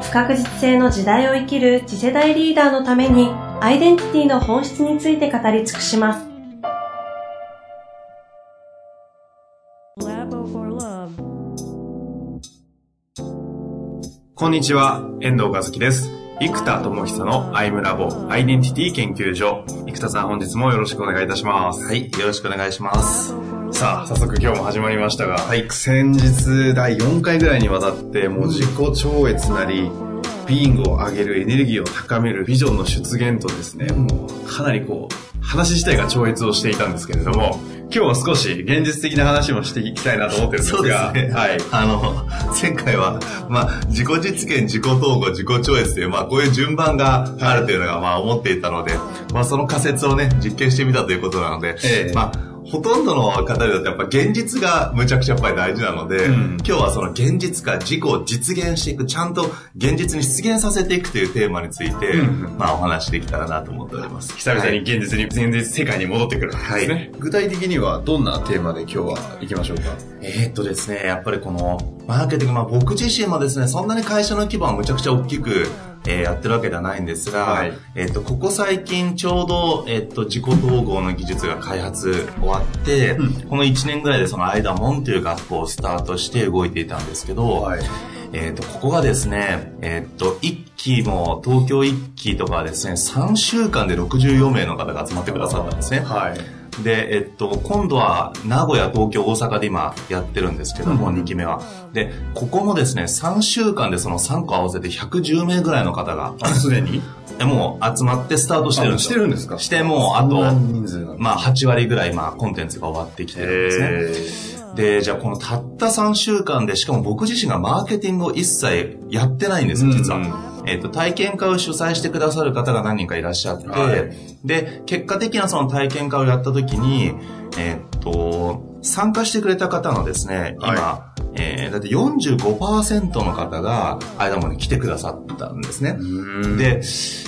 不確実性の時代を生きる次世代リーダーのためにアイデンティティの本質について語り尽くします。こんにちは、遠藤和樹です。生田智久のアイムラボアイデンティティ研究所。生田さん本日もよろしくお願いいたします。はい、よろしくお願いします。さあ、早速今日も始まりましたが、はい、先日第4回ぐらいにわたって、もう自己超越なり、ビーングを上げるエネルギーを高めるビジョンの出現とですね、もうかなりこう、話自体が超越をしていたんですけれども、今日は少し現実的な話もしていきたいなと思ってるんですが。そうですね。はい。あの、前回は、まあ、自己実現、自己統合、自己超越という、まあ、こういう順番があるというのが、まあ、思っていたので、まあ、その仮説をね、実験してみたということなので、ええ、まあ、ほとんどの方でだとやっぱ現実がむちゃくちゃやっぱり大事なので、うん、今日はその現実化、自己を実現していく、ちゃんと現実に出現させていくというテーマについて、うん、まあお話できたらなと思っております。久々に現実に、現実世界に戻ってくるんですね、はい。具体的にはどんなテーマで今日は行きましょうか？えー、っとですね、やっぱりこの、マーケティング、まあ僕自身もですね、そんなに会社の規模はむちゃくちゃ大きく、えー、やってるわけではないんですが、はい、えっ、と、ここ最近ちょうど、えっ、と、自己統合の技術が開発終わって、うん、この1年ぐらいでその間もんという学校をスタートして動いていたんですけど、はい、えっ、と、ここがですね、えっ、と、1期も、東京1期とかはですね、3週間で64名の方が集まってくださったんですね。はい。で、えっと、今度は名古屋、東京、大阪で今やってるんですけども、うん、2期目は。で、ここもですね、3週間でその3個合わせて110名ぐらいの方が、すでに？もう集まってスタートしてるんですしてるんですか？してもう、あと、まあ8割ぐらい、まあコンテンツが終わってきてるんですね。で、じゃあこのたった3週間で、しかも僕自身がマーケティングを一切やってないんですよ、実は。うんえっ、と、体験会を主催してくださる方が何人かいらっしゃって、はい、で、結果的なその体験会をやった時に、えっ、と、参加してくれた方のですね、今、はい、えー、だって45%の方が間まで来てくださったんですね。で、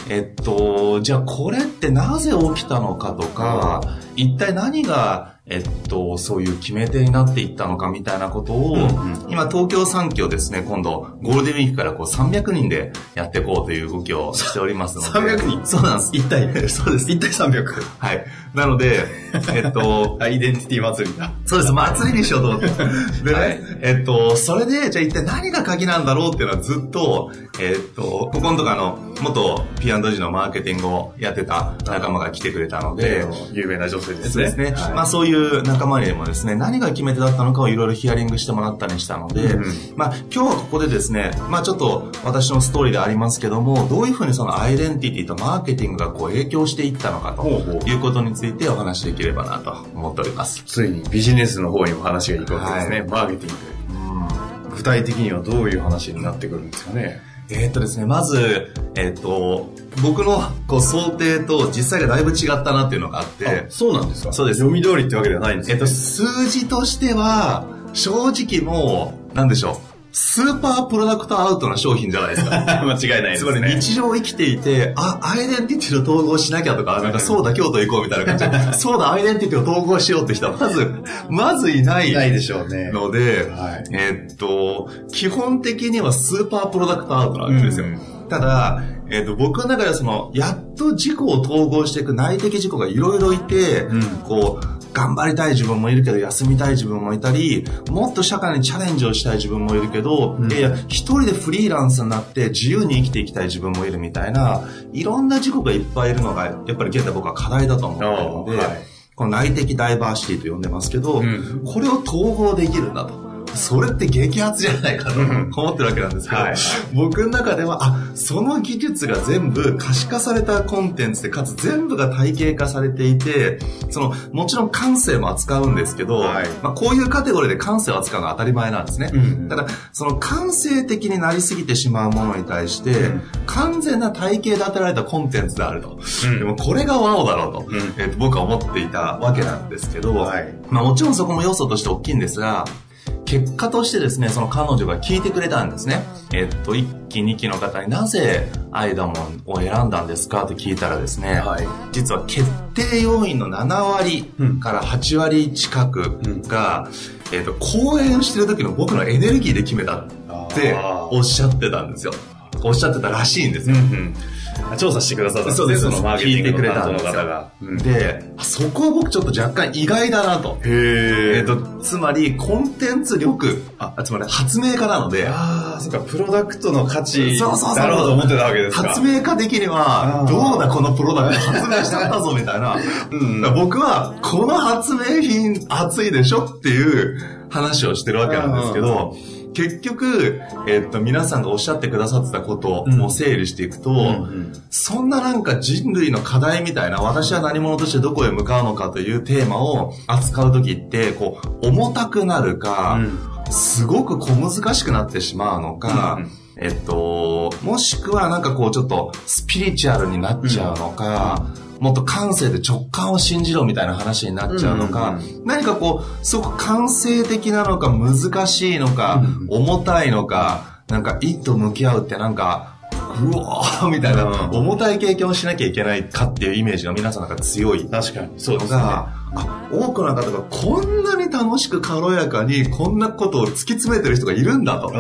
えっと、じゃあこれってなぜ起きたのかとか、一体何がえっと、そういう決め手になっていったのかみたいなことを、うんうん、今東京3期をですね、今度ゴールデンウィークからこう300人でやっていこうという動きをしておりますので。300人？そうなんです。一体 そうです。一体300。はい。なので、えっと、アイデンティティ祭りだ。そうです。祭りにしようと思って。でね、はい、えっと、それで、じゃあ一体何が鍵なんだろうっていうのはずっと、えっと、ここのとこあの、元 P&G のマーケティングをやってた仲間が来てくれたので、有名な女性ですね。そうですね。はい、まあそういう仲間にでもですね、何が決め手だったのかをいろいろヒアリングしてもらったりしたので、うん、まあ今日はここでですね、まあちょっと私のストーリーでありますけども、どういうふうにそのアイデンティティとマーケティングがこう影響していったのかということについてお話できればなと思っております。ついにビジネスの方にも話がいくわけですね、はい、マーケティング。うん、具体的にはどういう話になってくるんですかね。えー、っとですね、まず、えー、っと、僕のこう想定と実際がだいぶ違ったなっていうのがあって。そうなんですか？そうです。読み通りってわけではないんですか、えっと、数字としては、正直もう、なんでしょう。スーパープロダクトアウトな商品じゃないですか。間違いないですね。つまり日常生きていて、あ、アイデンティティと統合しなきゃとか、なんかそうだ、京都行こうみたいな感じで、そうだ、アイデンティティを統合しようって人は、まず、まずいない。ないでしょうね。ので、はい、えー、っと、基本的にはスーパープロダクトアウトなわけですよ。うんただ、えっ、ー、と、僕の中ではその、やっと自己を統合していく内的自己がいろいろいて、うん、こう、頑張りたい自分もいるけど、休みたい自分もいたり、もっと社会にチャレンジをしたい自分もいるけど、うん、いやいや、一人でフリーランスになって自由に生きていきたい自分もいるみたいな、いろんな自己がいっぱいいるのが、やっぱり現在僕は課題だと思ってるので、はい、この内的ダイバーシティと呼んでますけど、うん、これを統合できるんだと。それって激アツじゃないかと思ってるわけなんですけど、はい、僕の中では、あ、その技術が全部可視化されたコンテンツで、かつ全部が体系化されていて、その、もちろん感性も扱うんですけど、はい、まあ、こういうカテゴリーで感性を扱うのは当たり前なんですね。うん、ただ、その感性的になりすぎてしまうものに対して、うん、完全な体系立てられたコンテンツであると。うん、でもこれがワオだろうと,、えー、と僕は思っていたわけなんですけど、はい、まあ、もちろんそこも要素として大きいんですが、結果としてですね、その彼女が聞いてくれたんですね。えっと、1期、2期の方になぜアイダモンを選んだんですかって聞いたらですね、はい、実は決定要因の7割から8割近くが、うん、えっと、講演してる時の僕のエネルギーで決めたっておっしゃってたんですよ。おっしゃってたらしいんですよ。うんうん調査してくださったんですね。そのマーケティングの担当の方が。で、そこは僕ちょっと若干意外だなと。へえっ、と、つまり、コンテンツ力、あ、つまり発明家なので。ああ、そっか、プロダクトの価値だろうと思ってたわけですか。発明家的には、どうだこのプロダクト発明したんだぞみたいな。うん、僕は、この発明品熱いでしょっていう話をしてるわけなんですけど、結局、えっと、皆さんがおっしゃってくださってたことを整理していくと、うんうん、そんななんか人類の課題みたいな、私は何者としてどこへ向かうのかというテーマを扱うときって、こう、重たくなるか、うん、すごく小難しくなってしまうのか、うんえっと、もしくはなんかこうちょっとスピリチュアルになっちゃうのか、うんもっと感性で直感を信じろみたいな話になっちゃうのか、何かこう、すごく感性的なのか難しいのか、重たいのか、なんか一と向き合うってなんか、うわーみたいな、重たい経験をしなきゃいけないかっていうイメージが皆さんなんか強い。確かに。そうですね。あ、多くの方がこんなに楽しく軽やかにこんなことを突き詰めてる人がいるんだと。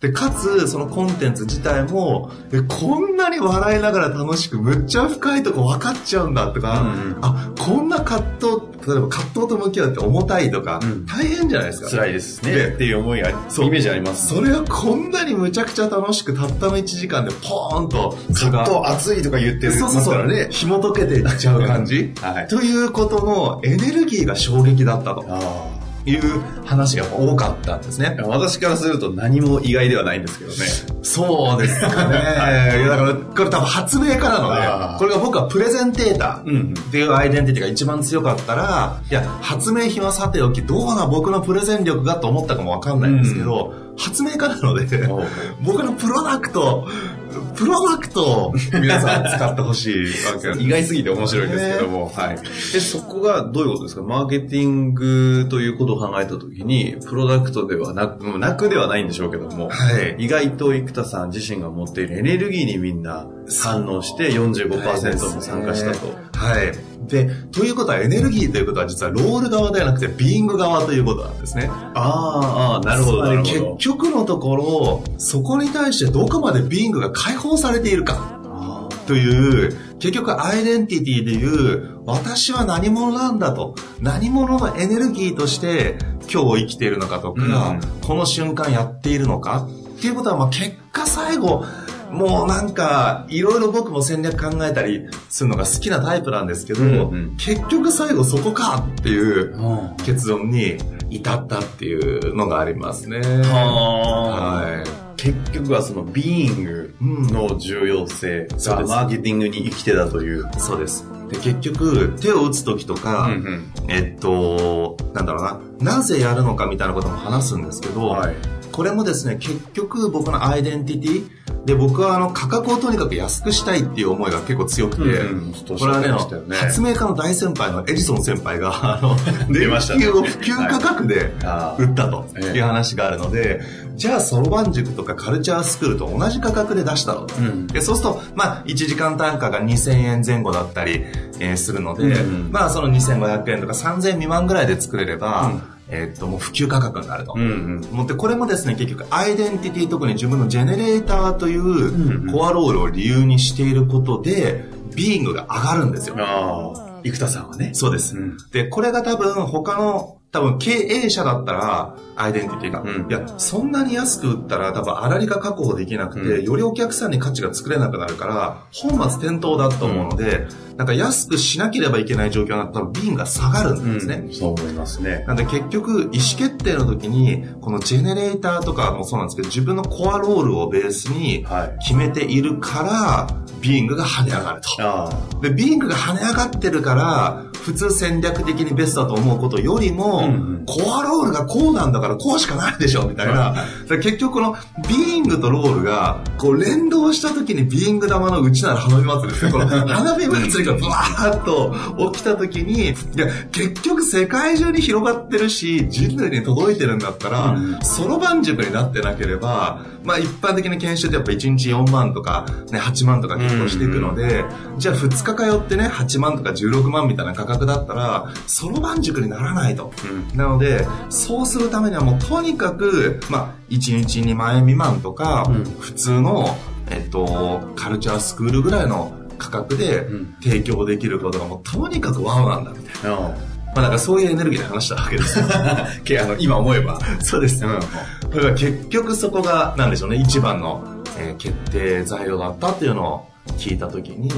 で、かつ、そのコンテンツ自体も、え、こんなに笑いながら楽しく、むっちゃ深いとこ分かっちゃうんだとか、うんうん、あ、こんな葛藤、例えば葛藤と向き合うって重たいとか、うん、大変じゃないですか。辛いですね。っていう思いが、そう、イメージあります、ね、それがこんなにむちゃくちゃ楽しく、たったの1時間でポーンと、葛藤熱いとか言ってるそうそうそう、ね、紐解けていっちゃう感じ、はい、ということのエネルギーが衝撃だったと。あいう話が多かったんですね。私からすると何も意外ではないんですけどね。そうですかね。いやだから、これ多分発明家なので、これが僕はプレゼンテーターっていうアイデンティティが一番強かったら、いや、発明品はさておき、どうな僕のプレゼン力がと思ったかもわかんないんですけど、うん発明家なので、僕のプロダクト、プロダクトを皆さん使ってほしいわけ 意外すぎて面白いですけども、はい。で、そこがどういうことですか？マーケティングということを考えたときに、プロダクトではなく、なくではないんでしょうけども、はい、意外と生田さん自身が持っているエネルギーにみんな反応して45%も参加したと。はい。で、ということはエネルギーということは実はロール側ではなくてビーイング側ということなんですね。ああ、なるほど。結局のところ、そこに対してどこまでビーイングが解放されているか。という、結局アイデンティティでいう、私は何者なんだと。何者のエネルギーとして今日生きているのかとか、うん、この瞬間やっているのかっていうことは、まあ結果最後、もうなんか、いろいろ僕も戦略考えたりするのが好きなタイプなんですけど、うんうん、結局最後そこかっていう結論に至ったっていうのがありますね。はい。結局はそのビーイングの重要性がマーケティングに生きてたという。そうです。で結局、手を打つ時とか、うんうん、えっと、なんだろうな、なぜやるのかみたいなことも話すんですけど、はい、これもですね、結局僕のアイデンティティ、で、僕はあの価格をとにかく安くしたいっていう思いが結構強くて、うんうん、これはね、ね発明家の大先輩のエジソン先輩が、あの、電球を普及価格で売ったという話があるので、じゃあ、そろばん塾とかカルチャースクールと同じ価格で出したの、うん、でそうすると、まあ、1時間単価が2000円前後だったり、えー、するので、うんうん、まあ、その2500円とか3000円未満ぐらいで作れれば、うんえっと、もう普及価格になると。うんうん、で、これもですね、結局、アイデンティティ、特に自分のジェネレーターというコアロールを理由にしていることで、ビーイングが上がるんですよ。生田さんはね。そうです。うん、で、これが多分、他の多分経営者だったら、アイデンティティが、うん、いや、そんなに安く売ったら多分粗利が確保できなくて、うん、よりお客さんに価値が作れなくなるから、本末転倒だと思うので、うん、なんか安くしなければいけない状況になったら、ビーンが下がるんですね。そう思いますね。なんで結局、意思決定の時に、このジェネレーターとかもそうなんですけど、自分のコアロールをベースに決めているから、はいビーングが跳ね上がると。で、ビーングが跳ね上がってるから、普通戦略的にベストだと思うことよりも、うんうん、コアロールがこうなんだからこうしかないでしょ、みたいな。結局このビーイングとロールが、こう連動した時にビーイング玉のうちなら花火祭りですね。この花火祭りがブワーッと起きた時に、いや、結局世界中に広がってるし、人類に届いてるんだったら、そろばん塾になってなければ、まあ一般的な研修ってやっぱ1日4万とか、ね、8万とか結構していくので、じゃあ2日通ってね、8万とか16万みたいな価格だったら、そろばん塾にならないと。うん、なので、そうするためにはもうとにかく、まあ1日2万円未満とか、うん、普通の、えっと、カルチャースクールぐらいの価格で提供できることがもうとにかくワオなんだみたいな。まあなんかそういうエネルギーで話したわけです あの今思えば。そうです。うん。だから結局そこが、なんでしょうね、一番の、えー、決定材料だったっていうのを聞いたときに、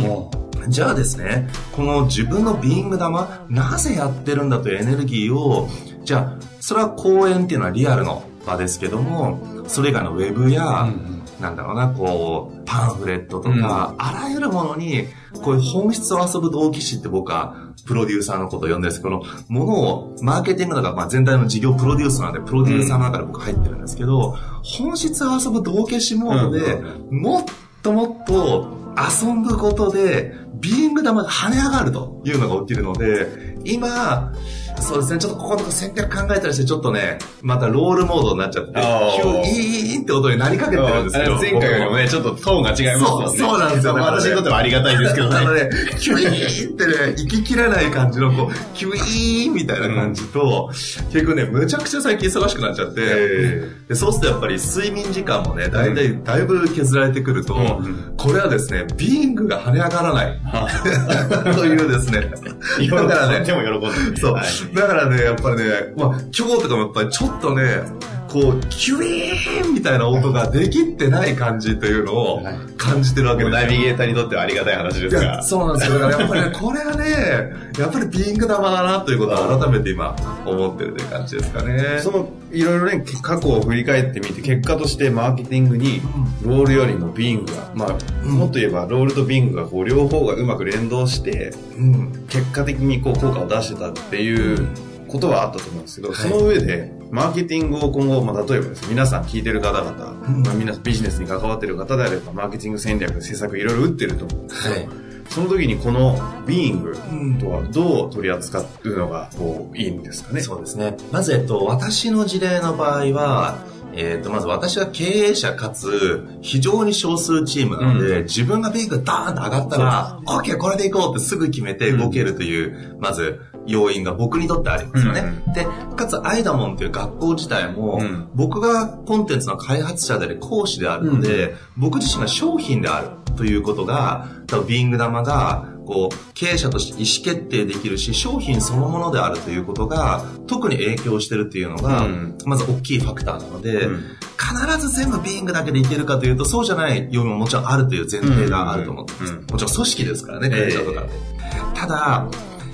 じゃあですね、この自分のビーイング玉、なぜやってるんだというエネルギーを、じゃあ、それは講演っていうのはリアルの場ですけども、それ以外のウェブや、なんだろうな、こう、パンフレットとか、うん、あらゆるものに、こういう本質を遊ぶ動機師って僕は、プロデューサーのことを呼んでるんです。けど、この、ものを、マーケティングとか、まあ、全体の事業プロデュースなんで、プロデューサーの中で僕入ってるんですけど、本質を遊ぶ動機師モードで、もっともっと遊ぶことで、ビーイング玉が跳ね上がるというのが起きるので、今、そうですね、ちょっとここの戦略考えたりして、ちょっとね、またロールモードになっちゃって、ヒューイーンって音になりかけてるんですけど。前回よりもね、ちょっとトーンが違いますもんね。そうなんですよ、ね。私にとってはありがたいんですけどね。あのね、キュイーンってね、息ききれない感じの、こう、キュイーンみたいな感じと、結構ね、むちゃくちゃ最近忙しくなっちゃって、でそうするとやっぱり睡眠時間もね、だいたい、だいぶ削られてくると、これはですね、ビーングが跳ね上がらない。というですね。だからね、でも喜んで。そう。だからね、やっぱりね、まあ、今日とかもやっぱりちょっとね、こう、キュイーンみたいな音ができってない感じというのを感じてるわけですよ。ナビゲーターにとってはありがたい話ですが。そうなんですよ。だからやっぱりね、これがね、やっぱりピンク玉だなということを改めて今思ってるという感じですかね。その、いろいろね、過去を振り返ってみて、結果としてマーケティングに、ロールよりもビングが、まあ、もっと言えば、ロールとビングがこう、両方がうまく連動して、うん、結果的にこう、効果を出してたっていう、ことはあったと思うんですけど、はい、その上で、マーケティングを今後、まあ、例えばですね、皆さん聞いてる方々、うん、まあ、皆ビジネスに関わってる方であれば、マーケティング戦略、施策いろいろ打ってると思うんですけど、はい、その時にこのビーイングとはどう取り扱うのがこういいんですかね、そうですね。まず、えっと、私の事例の場合は、えっ、ー、と、まず私は経営者かつ、非常に少数チームなので、うん、自分がビーグダーンと上がったら、オッケーこれでいこうってすぐ決めて動けるという、うん、まず、要因が僕にとってありますよね。うん、で、かつアイダモンという学校自体も、うん、僕がコンテンツの開発者であり講師であるので、うん、僕自身が商品であるということが、多分ビング玉が、こう、経営者として意思決定できるし、商品そのものであるということが、特に影響してるっていうのが、まず大きいファクターなので、必ず全部ビーイングだけでいけるかというと、そうじゃない要因ももちろんあるという前提があると思ってます。もちろん組織ですからね、会社とかで。えー、ただ、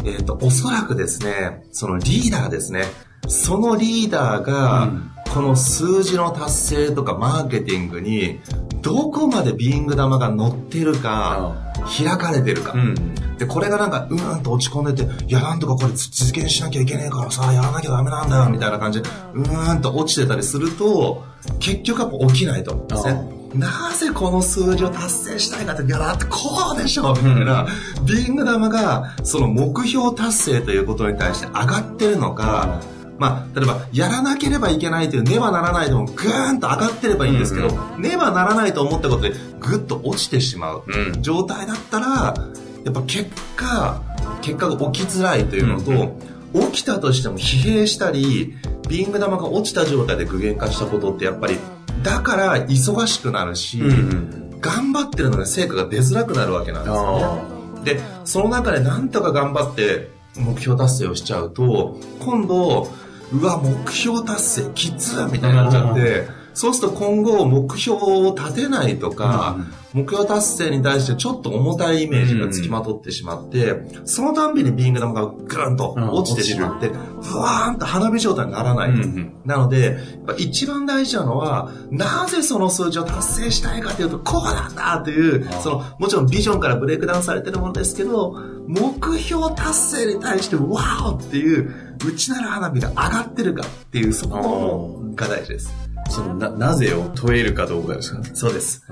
えっ、ー、と、おそらくですね、そのリーダーですね。そのリーダーが、この数字の達成とかマーケティングに、どこまでビーイング玉が乗ってるか、開かれてるか。うん、で、これがなんか、うーんと落ち込んでて、いや、なんとかこれ実現しなきゃいけねえからさ、やらなきゃダメなんだよ、みたいな感じで、うーんと落ちてたりすると、結局やっぱ起きないと思うんですね。なぜこの数字を達成したいかって、ギャラってこうでしょみたいな、ビング玉が、その目標達成ということに対して上がってるのか、まあ、例えば、やらなければいけないという、ねばならないでも、ぐーんと上がってればいいんですけど、ねばならないと思ったことで、ぐっと落ちてしまう。状態だったら、やっぱ結果、結果が起きづらいというのと、起きたとしても疲弊したり、ビング玉が落ちた状態で具現化したことってやっぱりだから忙しくなるし、うんうん、頑張ってるのに成果が出づらくなるわけなんですよね。で、その中でなんとか頑張って目標達成をしちゃうと、今度、うわ、目標達成、きつみたいになっちゃって、そうすると今後目標を立てないとか、目標達成に対してちょっと重たいイメージがつきまとってしまって、そのたんびにビーング玉がグーンと落ちてしまって、ふわーんと花火状態にならない。なので、一番大事なのは、なぜその数字を達成したいかというと、こうなんだという、その、もちろんビジョンからブレイクダウンされてるものですけど、目標達成に対して、ワーっていう、内なる花火が上がってるかっていう、そこが大事です。そのな、なぜを問えるかどうかですかそうです。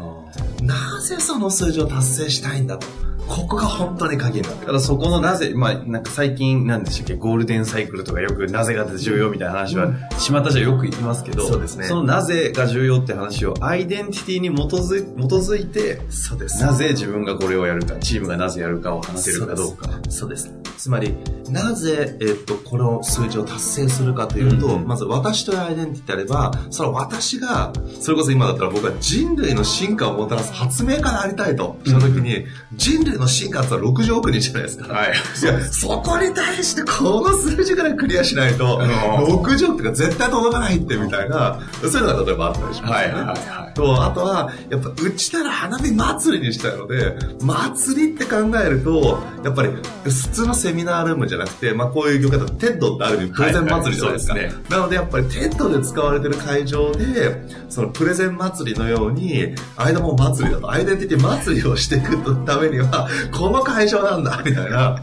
なぜその数字を達成したいんだと。ここが本当に鍵だからそこのなぜ、まあなんか最近なんでしたっけ、ゴールデンサイクルとかよくなぜが重要みたいな話は、島田じゃよく言いますけど、そうですね。そのなぜが重要って話をアイデンティティに基づい基づいて、そうです。なぜ自分がこれをやるか、チームがなぜやるかを話せるかどうか。そうです。つまり、なぜ、えっと、この数字を達成するかというと、うんうん、まず私というアイデンティティであれば、その私が、それこそ今だったら僕は人類の進化をもたらす発明家でありたいとしたときに、うん、人類の進化って60億人じゃないですか。はい。いや、そこに対してこの数字からクリアしないと、60億とか絶対届かないってみたいな、そういうのが例えばあったりします、ね。はいはいはい。と、あとは、やっぱ、うちなら花火祭りにしたいので、祭りって考えると、やっぱり、普通のセミナールームじゃなくて、まあこういう業界だと TEDってある意味プレゼン祭りじゃないですか。はいはい、すね、なのでやっぱり TEDで使われてる会場で、そのプレゼン祭りのように、アイダモン祭りだと、アイデンティティ祭りをしていくためには、この会場なんだ、みたいな。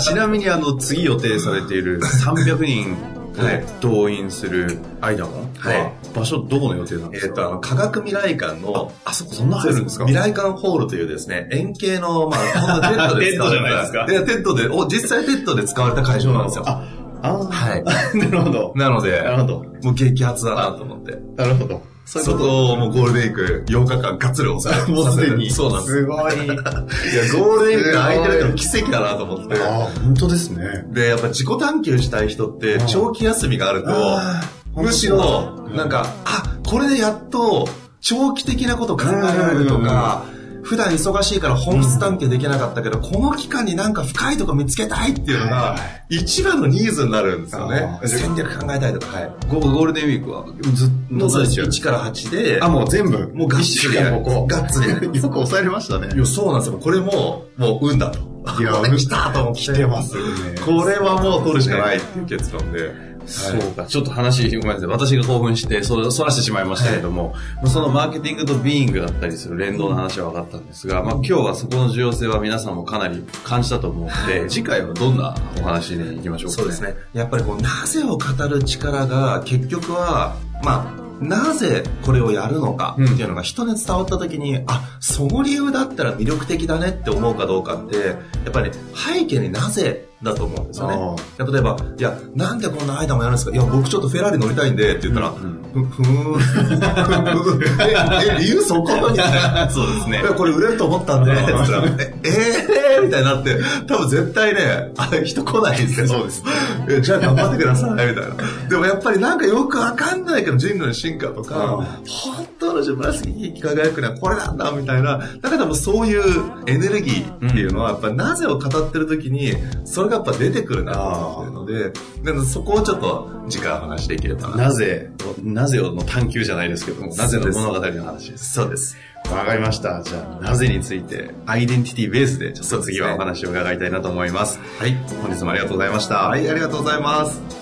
ちなみにあの、次予定されている300人はい、動員するアイダモンはい。場所どこの予定なんですか？えっ、と、あの、科学未来館の、あ、そこそんな入るんですか？未来館ホールというですね、円形の、まあ、こんな TEDで使われた。テッドじゃないですか。 TEDで、お、実際 TEDで使われた会場なんですよ。あ、あはい。なるほど。なので、なるほど。もう激アツだなと思って。なるほど。そこをもうゴールデンウィーク8日間がっつり抑えもうすでに。そうなんです。すごい。いや、ゴールデンウィーク空いてるって奇跡だなと思って。ああ、本当ですね。で、やっぱ自己探求したい人って長期休みがあると、むしろ、なんか、あ、これでやっと長期的なこと考えられるとか、普段忙しいから本質探求できなかったけど、この期間になんか深いとこ見つけたいっていうのが、一番のニーズになるんですよね。戦略考えたいとか、はい。ゴールデンウィークは？ずっと1から8で、あ、もう全部。もうがっつりやる。がっつりやる。よく抑えれましたね。いや、そうなんですよ。これも、もう運だと。いや、来たと思って。来てますよね。これはもう取るしかないっていう結論で。そうか、ちょっと話、ごめんなさい。私が興奮して、そそらしてしまいましたけれども、はい、そのマーケティングとビーイングだったりする連動の話は分かったんですが、まあ今日はそこの重要性は皆さんもかなり感じたと思うので、次回はどんなお話に行きましょうか、ね、そうですね。やっぱりこう、なぜを語る力が結局は、まあ、なぜこれをやるのかっていうのが人に伝わった時に、うん、あ、その理由だったら魅力的だねって思うかどうかって、やっぱり背景になぜだと思うんですよね。例えば、いや、なんでこんな間もやるんですか？いや、僕ちょっとフェラーリ乗りたいんでって言ったら、うん、ふ、ふーん。え、理由そこ？みたいな。そうですね。これ売れると思ったんで、って言ったら、ええーみたいになって、多分絶対ね、あれ人来ないんですよ。そうです。え、じゃあ頑張ってください、みたいな。でもやっぱりなんかよくわかんないけど、人類の進化とか、本当の自分らしき輝くのはこれなんだ、みたいな。だから多分そういうエネルギーっていうのは、やっぱりなぜを語ってる時に、それがやっぱ出てくるなと思ってるので、でそこをちょっと時間話できればな。なぜ、なぜの探求じゃないですけども、なぜの物語の話です。そうです。わかりました。じゃあ、なぜについて、アイデンティティベースで、ちょっと次はお話を伺いたいなと思います。はい。本日もありがとうございました。はい、ありがとうございます。